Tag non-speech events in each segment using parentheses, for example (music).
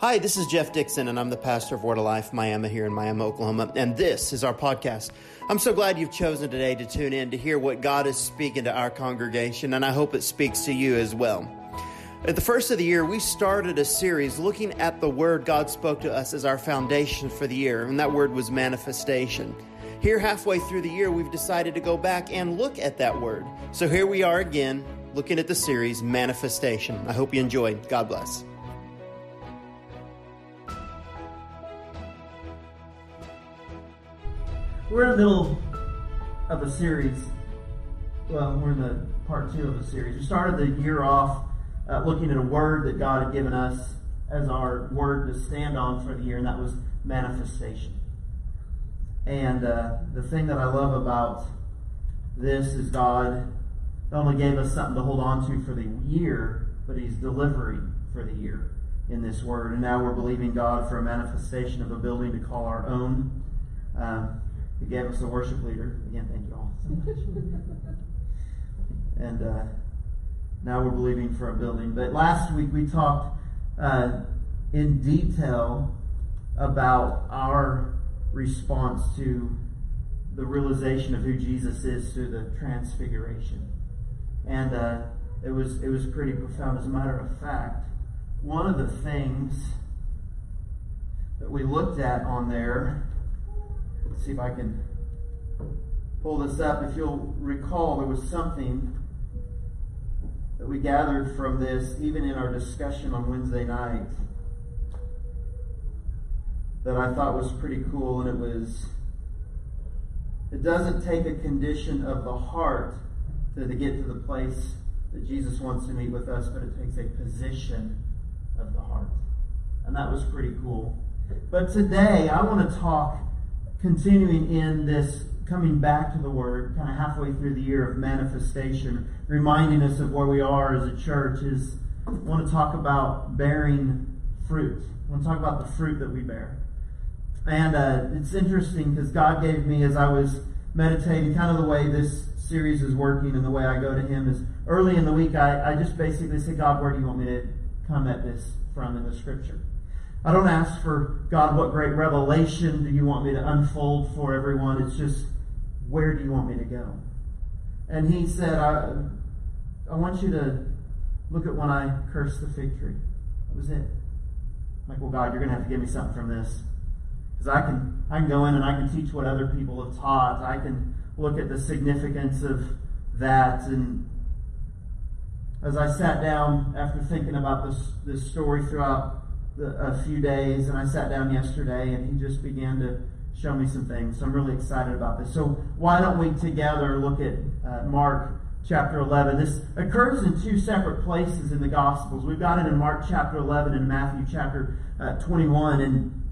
Hi, this is Jeff Dixon, and I'm the pastor of Word of Life Miami here in Miami, Oklahoma, and this is our podcast. I'm so glad you've chosen today to tune in to hear what God is speaking to our congregation, and I hope it speaks to you as well. At the first of the year, we started a series looking at the word God spoke to us as our foundation for the year, and that word was manifestation. Here, halfway through the year, we've decided to go back and look at that word. So here we are again, looking at the series Manifestation. I hope you enjoyed. God bless. We're in the middle of a series. Well, we're in the part two of a series. We started the year off uh, looking at a word that God had given us as our word to stand on for the year, and that was manifestation. And uh, the thing that I love about this is God not only gave us something to hold on to for the year, but He's delivering for the year in this word. And now we're believing God for a manifestation of a building to call our own. Um, he gave us a worship leader. Again, thank you all so much. and uh, now we're believing for a building. But last week we talked uh, in detail about our response to the realization of who Jesus is through the transfiguration. And uh, it was it was pretty profound. As a matter of fact, one of the things that we looked at on there see if I can pull this up. If you'll recall, there was something that we gathered from this, even in our discussion on Wednesday night, that I thought was pretty cool, and it was it doesn't take a condition of the heart to, to get to the place that Jesus wants to meet with us, but it takes a position of the heart. And that was pretty cool. But today, I want to talk continuing in this coming back to the Word, kind of halfway through the year of manifestation, reminding us of where we are as a church, is I want to talk about bearing fruit. I want to talk about the fruit that we bear. And uh, it's interesting because God gave me, as I was meditating, kind of the way this series is working and the way I go to Him is early in the week, I, I just basically say, God, where do you want me to come at this from in the Scripture? I don't ask for, God, what great revelation do you want me to unfold for everyone? It's just, where do you want me to go? And he said, I, I want you to look at when I cursed the fig tree. That was it. I'm like, well, God, you're going to have to give me something from this. Because I can, I can go in and I can teach what other people have taught. I can look at the significance of that. And as I sat down after thinking about this, this story throughout a few days, and I sat down yesterday, and he just began to show me some things. So I'm really excited about this. So why don't we together look at uh, Mark chapter 11? This occurs in two separate places in the Gospels. We've got it in Mark chapter 11 and Matthew chapter uh, 21. And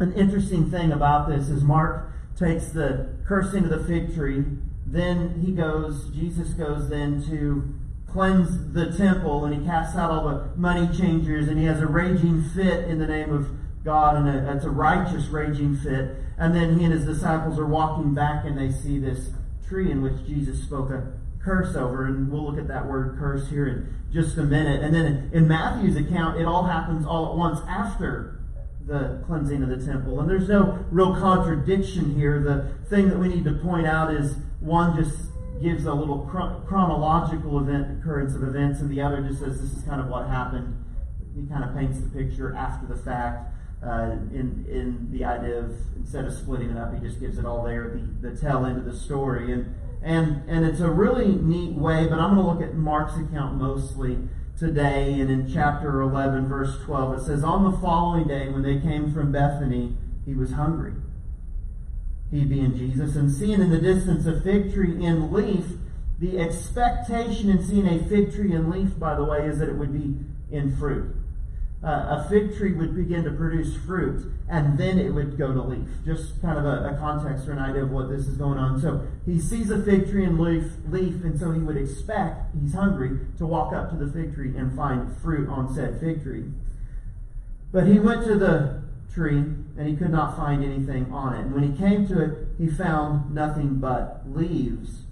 an interesting thing about this is Mark takes the cursing of the fig tree. Then he goes, Jesus goes then to cleanse the temple and he casts out all the money changers and he has a raging fit in the name of God and a, it's a righteous raging fit. And then he and his disciples are walking back and they see this tree in which Jesus spoke a curse over. And we'll look at that word curse here in just a minute. And then in Matthew's account, it all happens all at once after the cleansing of the temple. And there's no real contradiction here. The thing that we need to point out is one just gives a little chronological event occurrence of events, and the other just says this is kind of what happened. He kind of paints the picture after the fact. Uh, in in the idea of instead of splitting it up, he just gives it all there, the, the tail end of the story, and and and it's a really neat way. But I'm going to look at Mark's account mostly today, and in chapter 11, verse 12, it says, "On the following day, when they came from Bethany, he was hungry." He being Jesus, and seeing in the distance a fig tree in leaf, the expectation in seeing a fig tree in leaf, by the way, is that it would be in fruit. Uh, a fig tree would begin to produce fruit, and then it would go to leaf. Just kind of a, a, context or an idea of what this is going on. So he sees a fig tree in leaf, leaf, and so he would expect, he's hungry, to walk up to the fig tree and find fruit on said fig tree. But he went to the tree, and he could not find anything on it. And when he came to it, he found nothing but leaves.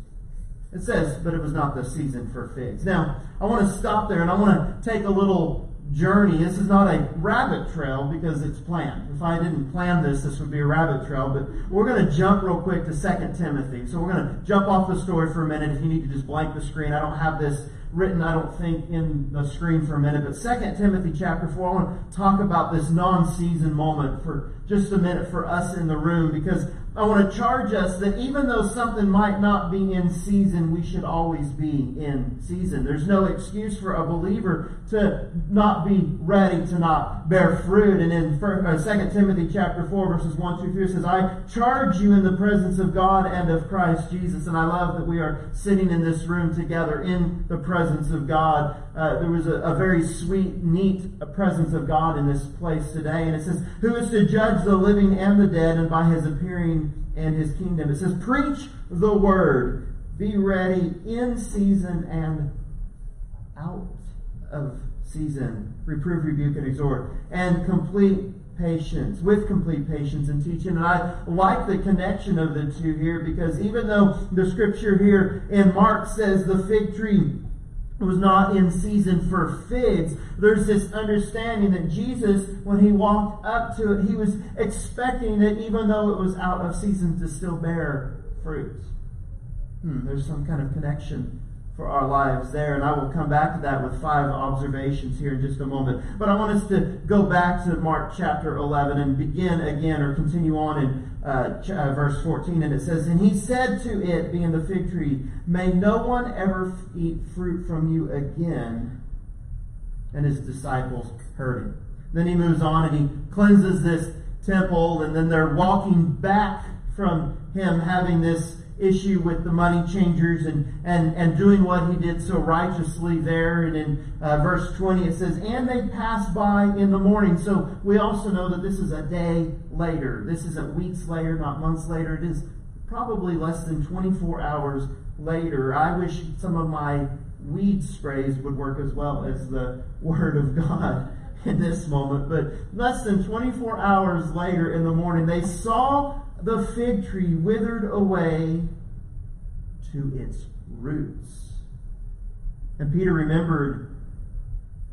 It says, but it was not the season for figs. Now, I want to stop there and I want to take a little journey. This is not a rabbit trail because it's planned. If I didn't plan this, this would be a rabbit trail. But we're going to jump real quick to 2 Timothy. So we're going to jump off the story for a minute. If you need to just blank the screen, I don't have this written, I don't think, in the screen for a minute. But 2 Timothy chapter 4, I want to talk about this non-season moment for just a minute for us in the room because I want to charge us that even though something might not be in season, we should always be in season. There's no excuse for a believer to not be ready to not bear fruit. And in 2 uh, Timothy chapter 4 verses 1, 2, 3 it says, I charge you in the presence of God and of Christ Jesus. And I love that we are sitting in this room together in the presence of God. Uh, there was a, a, very sweet, neat presence of God in this place today. And it says, who is to judge the living and the dead and by his appearing and his kingdom. It says, preach the word. Be ready in season and out of season. Reprove, rebuke, and exhort. And complete patience, with complete patience and teaching. And I like the connection of the two here because even though the scripture here in Mark says the fig tree was not in season for figs. There's this understanding that Jesus, when he walked up to it, he was expecting that even though it was out of season to still bear fruit. Hmm, there's some kind of connection for our lives there. And I will come back to that with five observations here in just a moment. But I want us to go back to Mark chapter 11 and begin again or continue on in uh, uh, verse 14. And it says, And he said to it, being the fig tree, May no one ever f- eat fruit from you again. And his disciples heard him. Then he moves on and he cleanses this temple, and then they're walking back from him having this issue with the money changers and, and, and doing what he did so righteously there. And in uh, verse 20 it says, And they passed by in the morning. So we also know that this is a day later. This isn't weeks later, not months later. It is probably less than 24 hours later. I wish some of my weed sprays would work as well as the Word of God (laughs) in this moment. But less than 24 hours later in the morning, they saw the fig tree withered away to its roots. And Peter remembered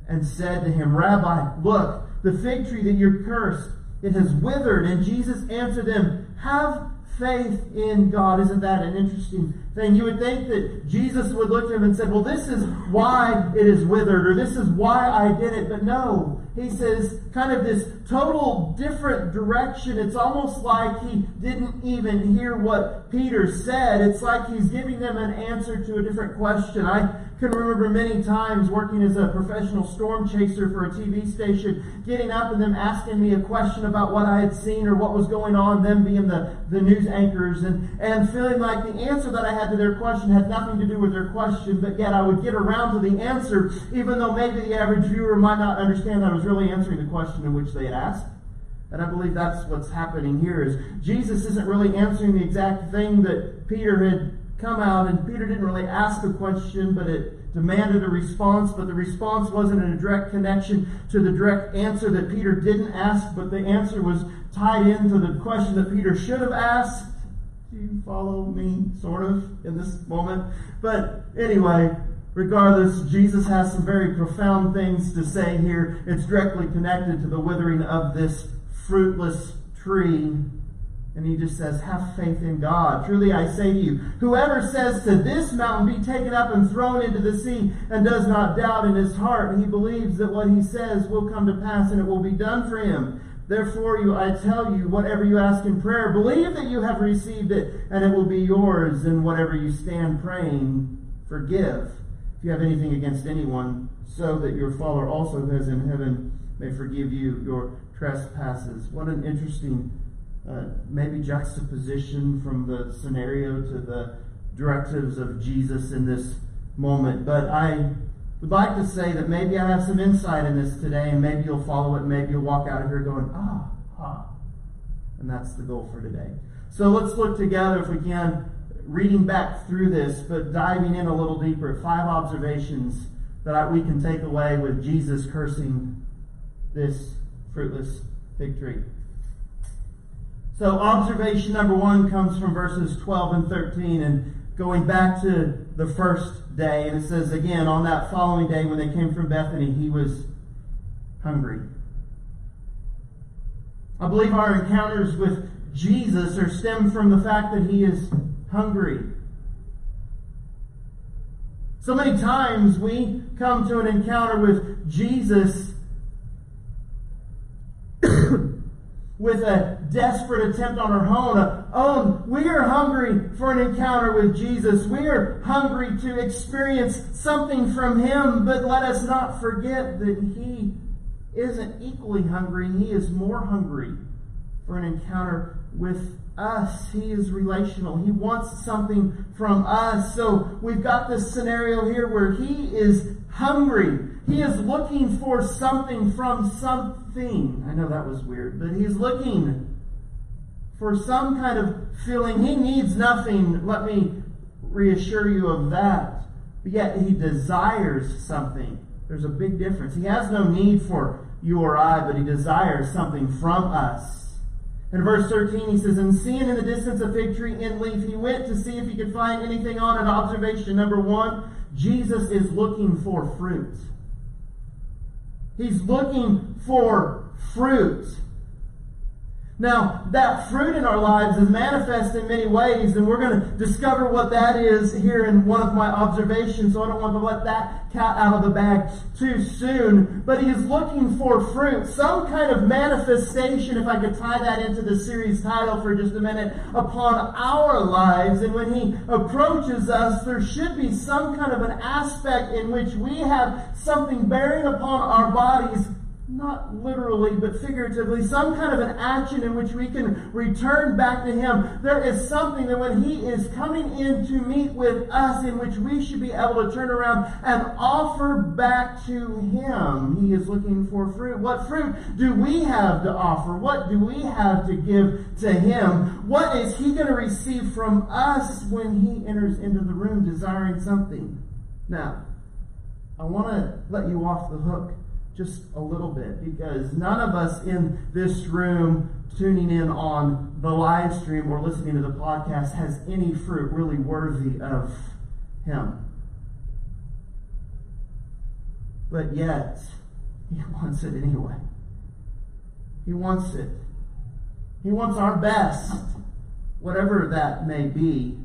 and said to him, Rabbi, look, the fig tree that you're cursed, it has withered. And Jesus answered them, Have faith in God. Isn't that an interesting thing? You would think that Jesus would look to him and say, Well, this is why it is withered, or this is why I did it. But no, he says kind of this total different direction. It's almost like he didn't even hear what Peter said. It's like he's giving them an answer to a different question. I can remember many times working as a professional storm chaser for a TV station, getting up and them asking me a question about what I had seen or what was going on, them being the, the news anchors, and, and feeling like the answer that I had to their question had nothing to do with their question, but yet I would get around to the answer, even though maybe the average viewer might not understand that I was really answering the question in which they had asked. And I believe that's what's happening here is Jesus isn't really answering the exact thing that Peter had come out, and Peter didn't really ask a question, but it demanded a response, but the response wasn't in a direct connection to the direct answer that Peter didn't ask, but the answer was tied into the question that Peter should have asked. Do you follow me, sort of, in this moment? But anyway, regardless, Jesus has some very profound things to say here. It's directly connected to the withering of this fruitless tree and he just says, Have faith in God. Truly I say to you, whoever says to this mountain, Be taken up and thrown into the sea, and does not doubt in his heart, he believes that what he says will come to pass and it will be done for him. Therefore, you, I tell you, whatever you ask in prayer, believe that you have received it, and it will be yours. And whatever you stand praying, forgive. If you have anything against anyone, so that your Father also who is in heaven may forgive you your trespasses. What an interesting uh, maybe juxtaposition from the scenario to the directives of Jesus in this moment. But I would like to say that maybe I have some insight in this today, and maybe you'll follow it, maybe you'll walk out of here going, ah, ah. And that's the goal for today. So let's look together, if we can, reading back through this, but diving in a little deeper. Five observations that we can take away with Jesus cursing this fruitless fig tree. So observation number one comes from verses 12 and 13 and going back to the first day. And it says again, on that following day when they came from Bethany, he was hungry. I believe our encounters with Jesus are stemmed from the fact that he is hungry. So many times we come to an encounter with Jesus with a desperate attempt on our own. own. We are hungry for an encounter with Jesus. We are hungry to experience something from Him, but let us not forget that He isn't equally hungry. He is more hungry for an encounter with us. He is relational. He wants something from us. So we've got this scenario here where he is hungry. He is looking for something from something. I know that was weird, but he's looking for some kind of feeling. He needs nothing. Let me reassure you of that. But yet he desires something. There's a big difference. He has no need for you or I, but he desires something from us. In verse 13, he says, And seeing in the distance a fig tree in leaf, he went to see if he could find anything on it. Observation number one Jesus is looking for fruit. He's looking for fruit. Now, that fruit in our lives is manifest in many ways, and we're going to discover what that is here in one of my observations, so I don't want to let that cat out of the bag too soon. But he is looking for fruit, some kind of manifestation, if I could tie that into the series title for just a minute, upon our lives. And when he approaches us, there should be some kind of an aspect in which we have something bearing upon our bodies not literally, but figuratively, some kind of an action in which we can return back to Him. There is something that when He is coming in to meet with us, in which we should be able to turn around and offer back to Him. He is looking for fruit. What fruit do we have to offer? What do we have to give to Him? What is He going to receive from us when He enters into the room desiring something? Now, I want to let you off the hook just a little bit because none of us in this room tuning in on the live stream or listening to the podcast has any fruit really worthy of Him. But yet, He (laughs) wants it anyway. He wants it. He wants our best, whatever that may be.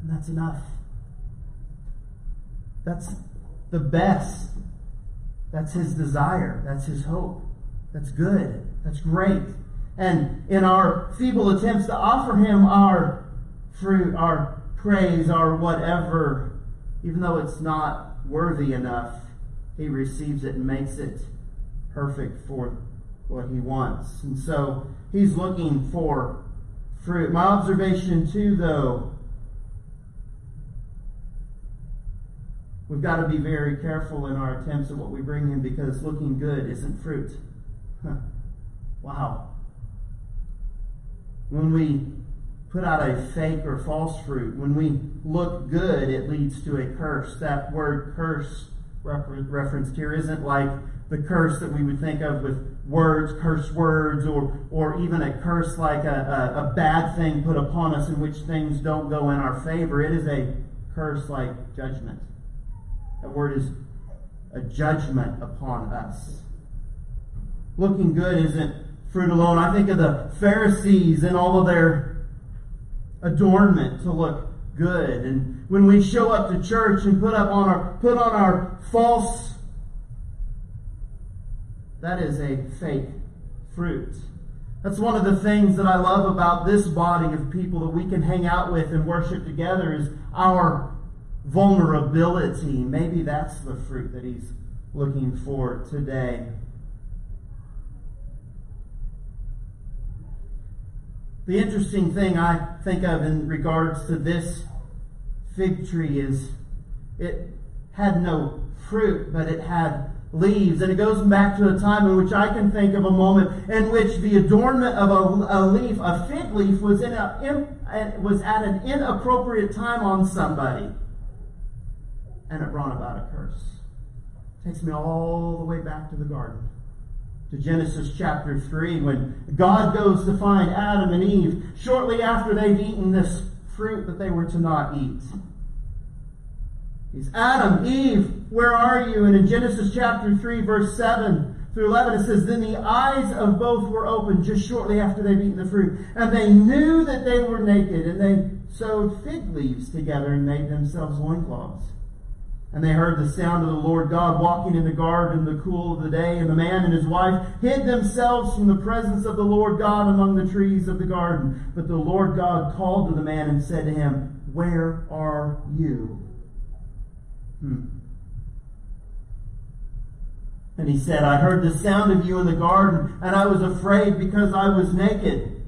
And that's enough. That's the best. That's his desire. That's his hope. That's good. That's great. And in our feeble attempts to offer him our fruit, our praise, our whatever, even though it's not worthy enough, he receives it and makes it perfect for what he wants. And so he's looking for fruit. My observation, too, though, We've got to be very careful in our attempts at what we bring him because looking good isn't fruit. Huh. Wow. When we put out a fake or false fruit, when we look good, it leads to a curse. That word curse referenced here isn't like the curse that we would think of with words, curse words, or, or even a curse like a, a, a bad thing put upon us in which things don't go in our favor. It is a curse like judgment. That word is a judgment upon us. Looking good isn't fruit alone. I think of the Pharisees and all of their adornment to look good. And when we show up to church and put up on our put on our false that is a fake fruit. That's one of the things that I love about this body of people that we can hang out with and worship together is our vulnerability. Maybe that's the fruit that he's looking for today. The interesting thing I think of in regards to this fig tree is it had no fruit, but it had leaves. And it goes back to a time in which I can think of a moment in which the adornment of a, a leaf, a fig leaf, was, in a, was at an inappropriate time on somebody and it brought about a curse. Takes me all the way back to the garden, to Genesis chapter 3, when God goes to find Adam and Eve shortly after they've eaten this fruit that they were to not eat. He's Adam, Eve, where are you? And in Genesis chapter 3, verse 7 through 11, it says, Then the eyes of both were opened just shortly after they'd eaten the fruit. And they knew that they were naked, and they sewed fig leaves together and made themselves loincloths. And they heard the sound of the Lord God walking in the garden in the cool of the day, and the man and his wife hid themselves from the presence of the Lord God among the trees of the garden. But the Lord God called to the man and said to him, Where are you? Hmm. And he said, I heard the sound of you in the garden, and I was afraid because I was naked,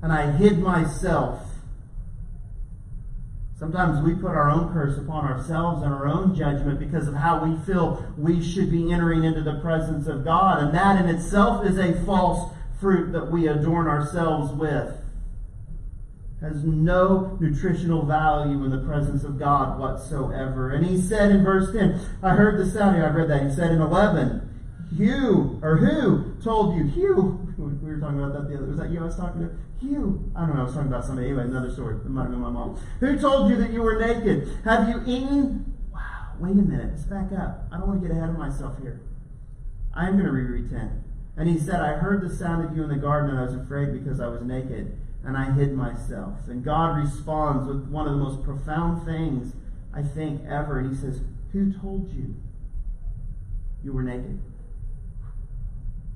and I hid myself. Sometimes we put our own curse upon ourselves and our own judgment because of how we feel we should be entering into the presence of God. And that in itself is a false fruit that we adorn ourselves with. Has no nutritional value in the presence of God whatsoever. And he said in verse 10, I heard the sound, I read that. He said in 11, Hugh, or who told you? We were talking about that the other. Was that you I was talking to? You? I don't know. I was talking about somebody. Anyway, another story. It might have been my mom. Who told you that you were naked? Have you eaten? Wow. Wait a minute. Let's back up. I don't want to get ahead of myself here. I am going to reread 10. And he said, I heard the sound of you in the garden, and I was afraid because I was naked, and I hid myself. And God responds with one of the most profound things I think ever. And he says, Who told you you were naked?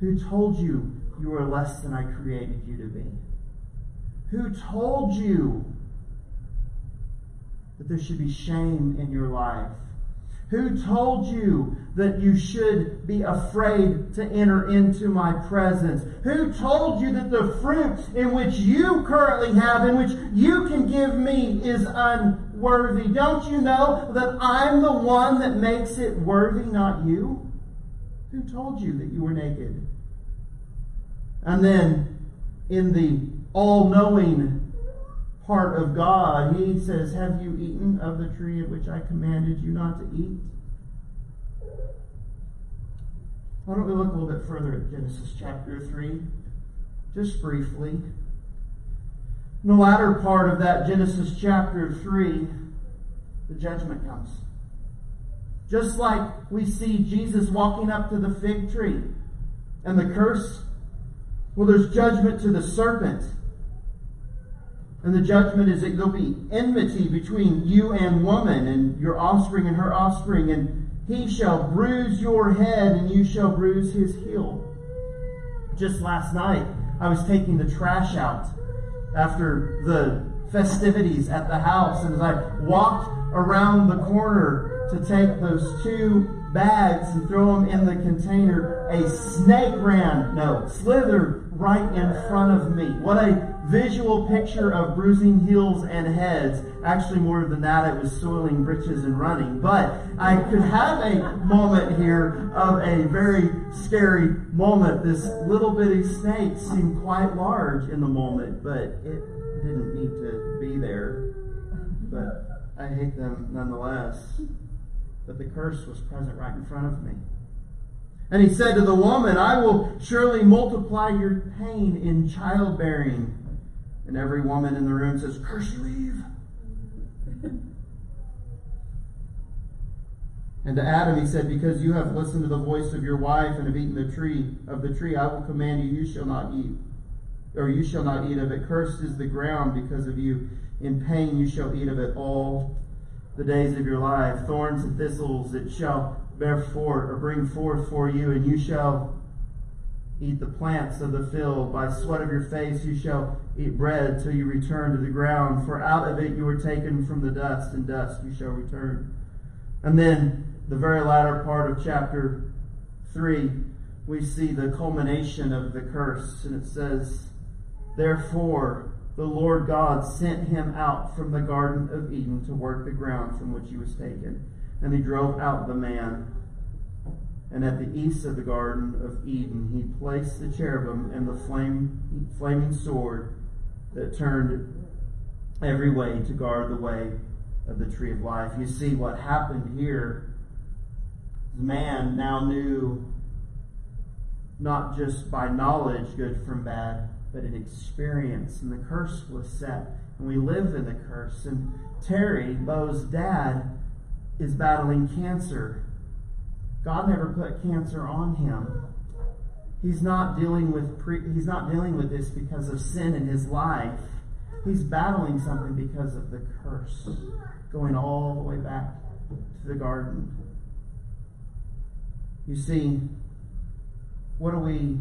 Who told you you are less than I created you to be? Who told you that there should be shame in your life? Who told you that you should be afraid to enter into my presence? Who told you that the fruit in which you currently have, in which you can give me, is unworthy? Don't you know that I'm the one that makes it worthy, not you? Who told you that you were naked? And then in the all knowing part of God, he says, Have you eaten of the tree of which I commanded you not to eat? Why don't we look a little bit further at Genesis chapter 3, just briefly. In the latter part of that Genesis chapter 3, the judgment comes. Just like we see Jesus walking up to the fig tree and the curse well, there's judgment to the serpent. And the judgment is that there'll be enmity between you and woman, and your offspring and her offspring, and he shall bruise your head, and you shall bruise his heel. Just last night, I was taking the trash out after the festivities at the house, and as I walked around the corner to take those two bags and throw them in the container, a snake ran, no, slithered right in front of me. What a visual picture of bruising heels and heads. Actually, more than that, it was soiling breeches and running. But I could have a moment here of a very scary moment. This little bitty snake seemed quite large in the moment, but it didn't need to be there. But I hate them nonetheless. But the curse was present right in front of me. And he said to the woman, I will surely multiply your pain in childbearing. And every woman in the room says, Curse you, Eve. (laughs) and to Adam he said, Because you have listened to the voice of your wife and have eaten the tree of the tree, I will command you, you shall not eat, or you shall not eat of it. Cursed is the ground because of you. In pain you shall eat of it all the days of your life. Thorns and thistles it shall bear forth or bring forth for you, and you shall eat the plants of the field. By sweat of your face you shall eat bread till you return to the ground, for out of it you were taken from the dust, and dust you shall return. And then the very latter part of chapter 3, we see the culmination of the curse, and it says, Therefore, the Lord God sent him out from the Garden of Eden to work the ground from which he was taken. And he drove out the man. And at the east of the Garden of Eden, he placed the cherubim and the flame, flaming sword that turned every way to guard the way of the tree of life. You see what happened here. The man now knew not just by knowledge good from bad, but an experience. And the curse was set. And we live in the curse. And Terry, Bo's dad, is battling cancer. God never put cancer on him. He's not dealing with pre, he's not dealing with this because of sin in his life. He's battling something because of the curse going all the way back to the garden. You see, what are we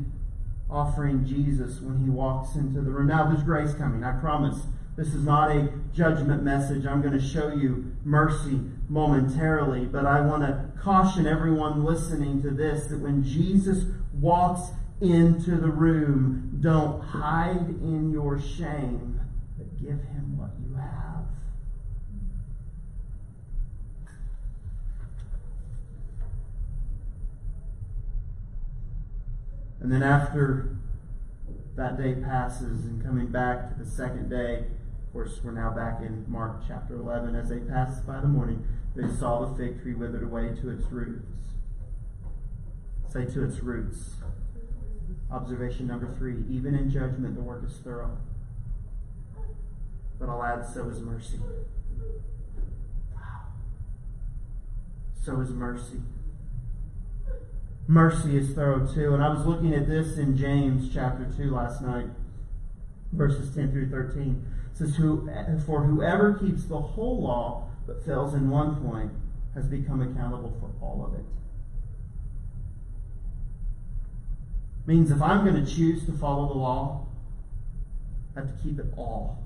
offering Jesus when he walks into the room? Now, there's grace coming, I promise. This is not a judgment message. I'm going to show you mercy momentarily, but I want to caution everyone listening to this that when Jesus walks into the room, don't hide in your shame, but give him what you have. And then after that day passes and coming back to the second day, of course, we're now back in Mark chapter 11. As they passed by the morning, they saw the fig tree withered away to its roots. Say to its roots. Observation number three even in judgment, the work is thorough. But I'll add, so is mercy. So is mercy. Mercy is thorough too. And I was looking at this in James chapter 2 last night, verses 10 through 13. It says, For whoever keeps the whole law but fails in one point has become accountable for all of it. Means if I'm going to choose to follow the law, I have to keep it all.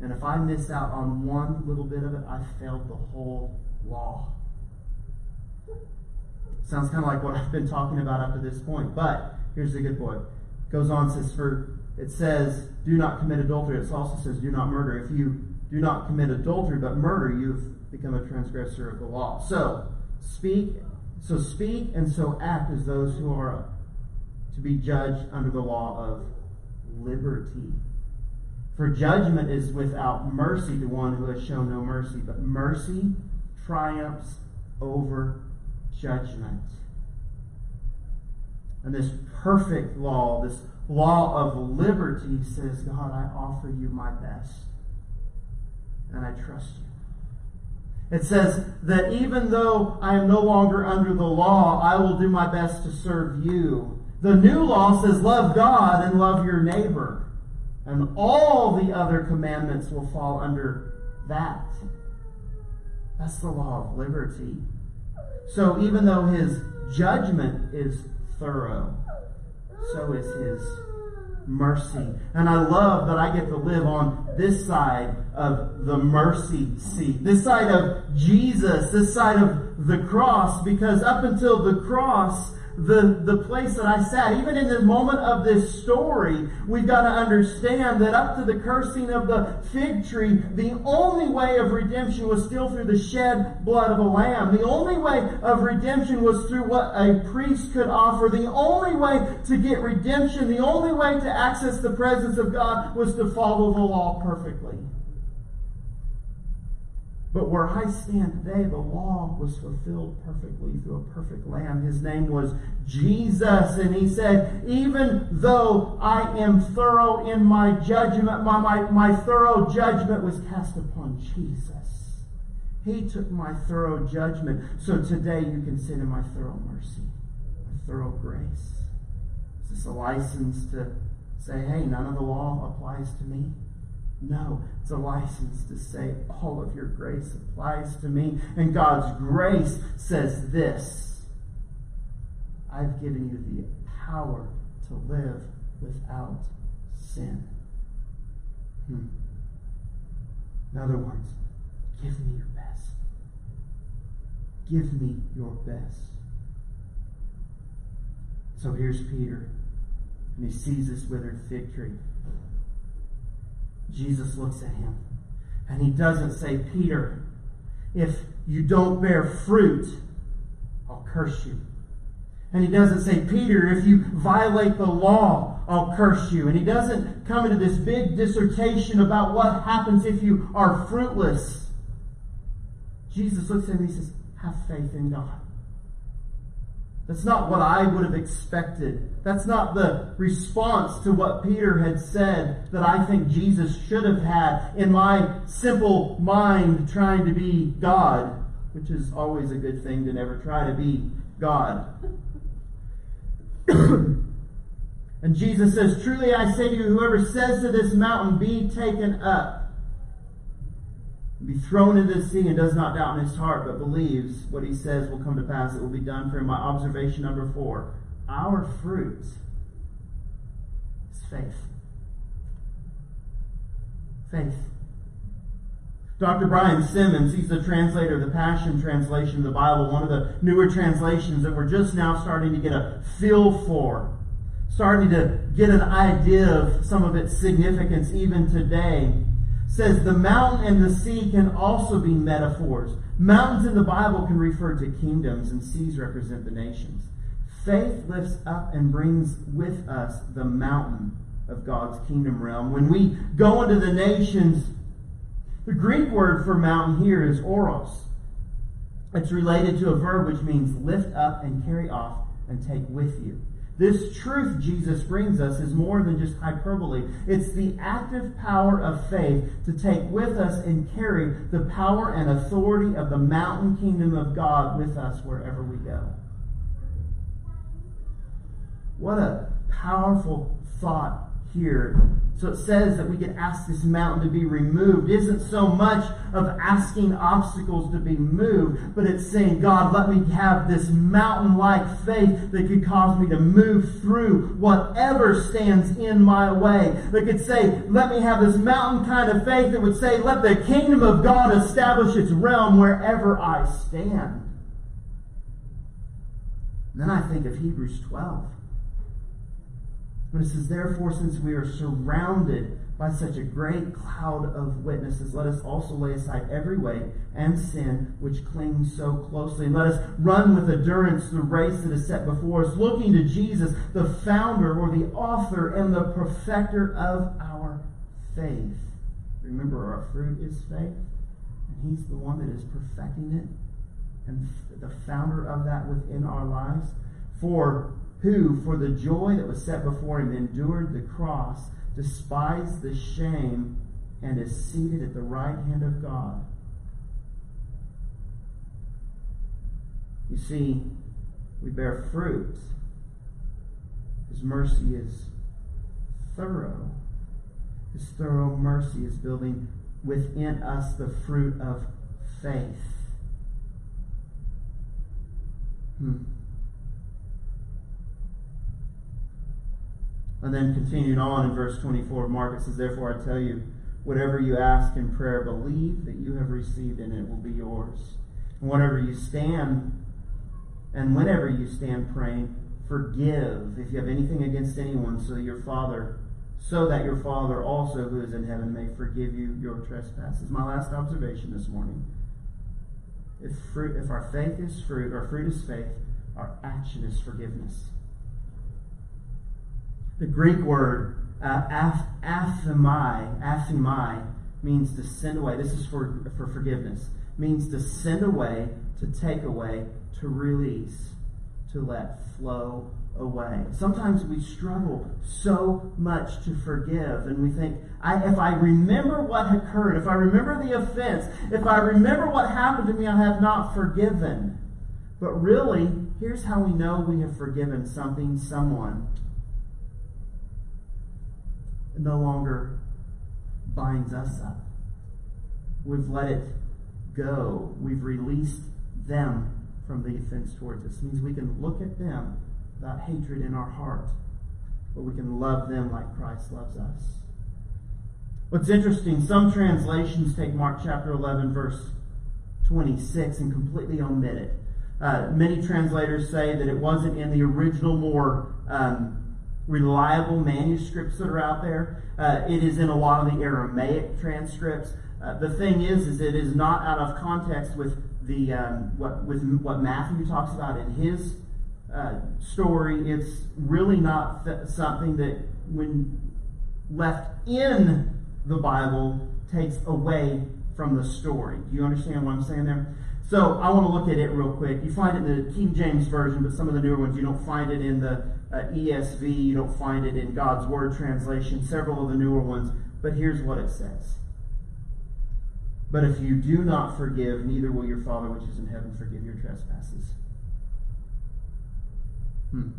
And if I miss out on one little bit of it, I've failed the whole law. Sounds kind of like what I've been talking about up to this point. But here's the good boy. Goes on, says, for it says, do not commit adultery. It also says, do not murder. If you do not commit adultery but murder, you've become a transgressor of the law. So speak, so speak and so act as those who are to be judged under the law of liberty. For judgment is without mercy to one who has shown no mercy, but mercy triumphs over judgment. And this perfect law, this law of liberty says, God, I offer you my best. And I trust you. It says that even though I am no longer under the law, I will do my best to serve you. The new law says, love God and love your neighbor. And all the other commandments will fall under that. That's the law of liberty. So even though his judgment is thorough, so is his mercy. And I love that I get to live on this side of the mercy seat, this side of Jesus, this side of the cross, because up until the cross, the, the place that I sat. Even in the moment of this story, we've got to understand that up to the cursing of the fig tree, the only way of redemption was still through the shed blood of a lamb. The only way of redemption was through what a priest could offer. The only way to get redemption, the only way to access the presence of God was to follow the law perfectly. But where I stand today, the law was fulfilled perfectly through a perfect lamb. His name was Jesus. And he said, even though I am thorough in my judgment, my, my, my thorough judgment was cast upon Jesus. He took my thorough judgment. So today you can sit in my thorough mercy, my thorough grace. Is this a license to say, hey, none of the law applies to me? No, it's a license to say all of your grace applies to me. And God's grace says this I've given you the power to live without sin. Hmm. In other words, give me your best. Give me your best. So here's Peter, and he sees this withered fig tree. Jesus looks at him and he doesn't say, Peter, if you don't bear fruit, I'll curse you. And he doesn't say, Peter, if you violate the law, I'll curse you. And he doesn't come into this big dissertation about what happens if you are fruitless. Jesus looks at him and he says, Have faith in God. That's not what I would have expected. That's not the response to what Peter had said that I think Jesus should have had in my simple mind trying to be God. which is always a good thing to never try to be God. (coughs) and Jesus says, Truly I say to you, whoever says to this mountain, Be taken up, be thrown into the sea, and does not doubt in his heart, but believes what he says will come to pass, it will be done for him. My observation number four our fruit is faith. Faith. Dr. Brian Simmons, he's the translator of the Passion Translation of the Bible, one of the newer translations that we're just now starting to get a feel for, starting to get an idea of some of its significance even today. Says the mountain and the sea can also be metaphors. Mountains in the Bible can refer to kingdoms, and seas represent the nations. Faith lifts up and brings with us the mountain of God's kingdom realm. When we go into the nations, the Greek word for mountain here is oros. It's related to a verb which means lift up and carry off and take with you. This truth Jesus brings us is more than just hyperbole. It's the active power of faith to take with us and carry the power and authority of the mountain kingdom of God with us wherever we go. What a powerful thought here. So it says that we can ask this mountain to be removed. Isn't so much of asking obstacles to be moved, but it's saying, God, let me have this mountain like faith that could cause me to move through whatever stands in my way. That could say, let me have this mountain kind of faith that would say, let the kingdom of God establish its realm wherever I stand. And then I think of Hebrews 12 but it says, Therefore, since we are surrounded by such a great cloud of witnesses, let us also lay aside every weight and sin which clings so closely. And let us run with endurance the race that is set before us, looking to Jesus, the founder or the author and the perfecter of our faith. Remember, our fruit is faith, and He's the one that is perfecting it and the founder of that within our lives. For who, for the joy that was set before him, endured the cross, despised the shame, and is seated at the right hand of God. You see, we bear fruit. His mercy is thorough. His thorough mercy is building within us the fruit of faith. Hmm. And then continuing on in verse 24 of Mark, it says, Therefore I tell you, whatever you ask in prayer, believe that you have received and it will be yours. And whatever you stand, and whenever you stand praying, forgive if you have anything against anyone, so that your Father, so that your Father also who is in heaven may forgive you your trespasses. My last observation this morning. If fruit, if our faith is fruit, our fruit is faith, our action is forgiveness. The Greek word uh, aphiemi means to send away. This is for, for forgiveness. Means to send away, to take away, to release, to let flow away. Sometimes we struggle so much to forgive, and we think, I, if I remember what occurred, if I remember the offense, if I remember what happened to me, I have not forgiven. But really, here's how we know we have forgiven something, someone no longer binds us up. We've let it go. We've released them from the offense towards us. It means we can look at them without hatred in our heart, but we can love them like Christ loves us. What's interesting, some translations take Mark chapter 11, verse 26, and completely omit it. Uh, many translators say that it wasn't in the original, more um, reliable manuscripts that are out there. Uh, it is in a lot of the Aramaic transcripts. Uh, the thing is, is it is not out of context with the um, what with what Matthew talks about in his uh, story. It's really not th- something that, when left in the Bible, takes away from the story. Do you understand what I'm saying there? So I want to look at it real quick. You find it in the King James Version, but some of the newer ones you don't find it in the uh, ESV. You don't find it in God's Word translation, several of the newer ones. But here's what it says But if you do not forgive, neither will your Father which is in heaven forgive your trespasses. Hmm.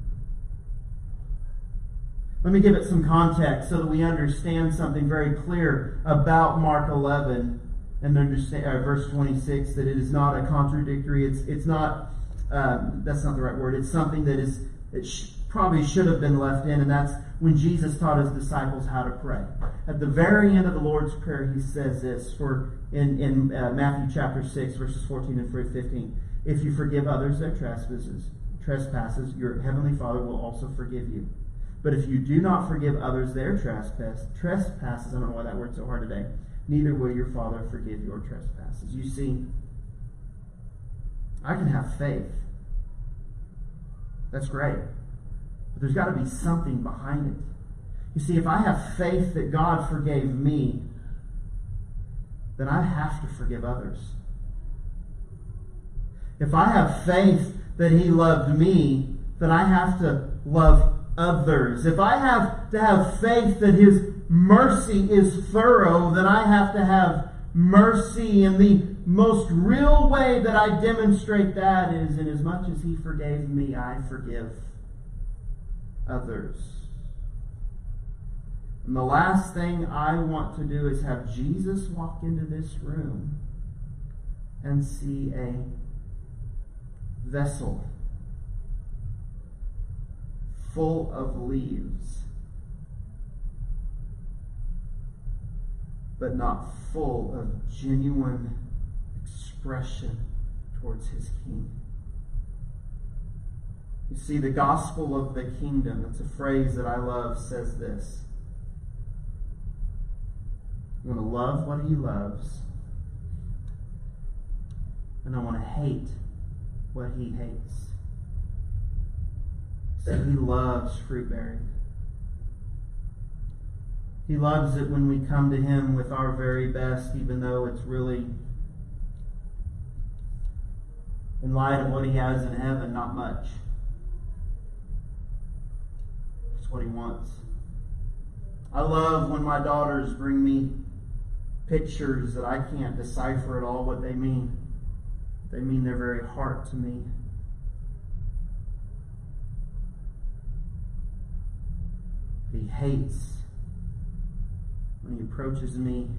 Let me give it some context so that we understand something very clear about Mark 11 and understand uh, verse 26 that it is not a contradictory. It's it's not um, that's not the right word. It's something that is sh- probably should have been left in, and that's when Jesus taught his disciples how to pray. At the very end of the Lord's prayer, he says this for in in uh, Matthew chapter six, verses 14 and 15. If you forgive others their trespasses, trespasses, your heavenly Father will also forgive you. But if you do not forgive others their trespass, trespasses, I don't know why that word's so hard today, neither will your Father forgive your trespasses. You see, I can have faith. That's great. There's got to be something behind it. You see, if I have faith that God forgave me, then I have to forgive others. If I have faith that He loved me, then I have to love others. If I have to have faith that His mercy is thorough, then I have to have mercy. And the most real way that I demonstrate that is in as much as He forgave me, I forgive others. And the last thing I want to do is have Jesus walk into this room and see a vessel full of leaves, but not full of genuine expression towards his king. You see, the gospel of the kingdom, it's a phrase that I love, says this. I want to love what he loves, and I want to hate what he hates. So he loves fruit bearing. He loves it when we come to him with our very best, even though it's really, in light of what he has in heaven, not much. What he wants. I love when my daughters bring me pictures that I can't decipher at all what they mean. They mean their very heart to me. He hates when he approaches me.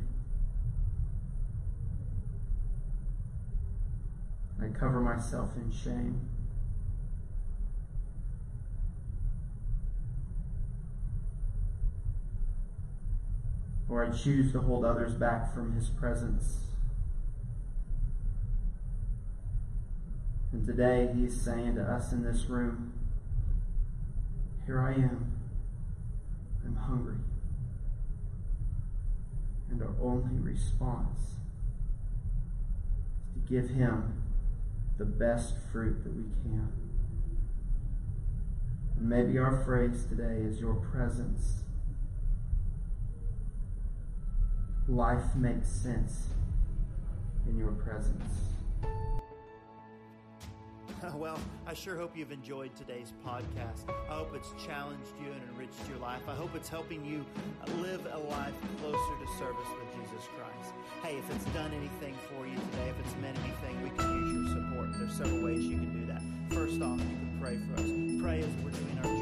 I cover myself in shame. Or I choose to hold others back from his presence. And today he's saying to us in this room, Here I am. I'm hungry. And our only response is to give him the best fruit that we can. And maybe our phrase today is your presence. Life makes sense in your presence. (laughs) Well, I sure hope you've enjoyed today's podcast. I hope it's challenged you and enriched your life. I hope it's helping you live a life closer to service with Jesus Christ. Hey, if it's done anything for you today, if it's meant anything, we can use your support. There's several ways you can do that. First off, you can pray for us. Pray as we're doing our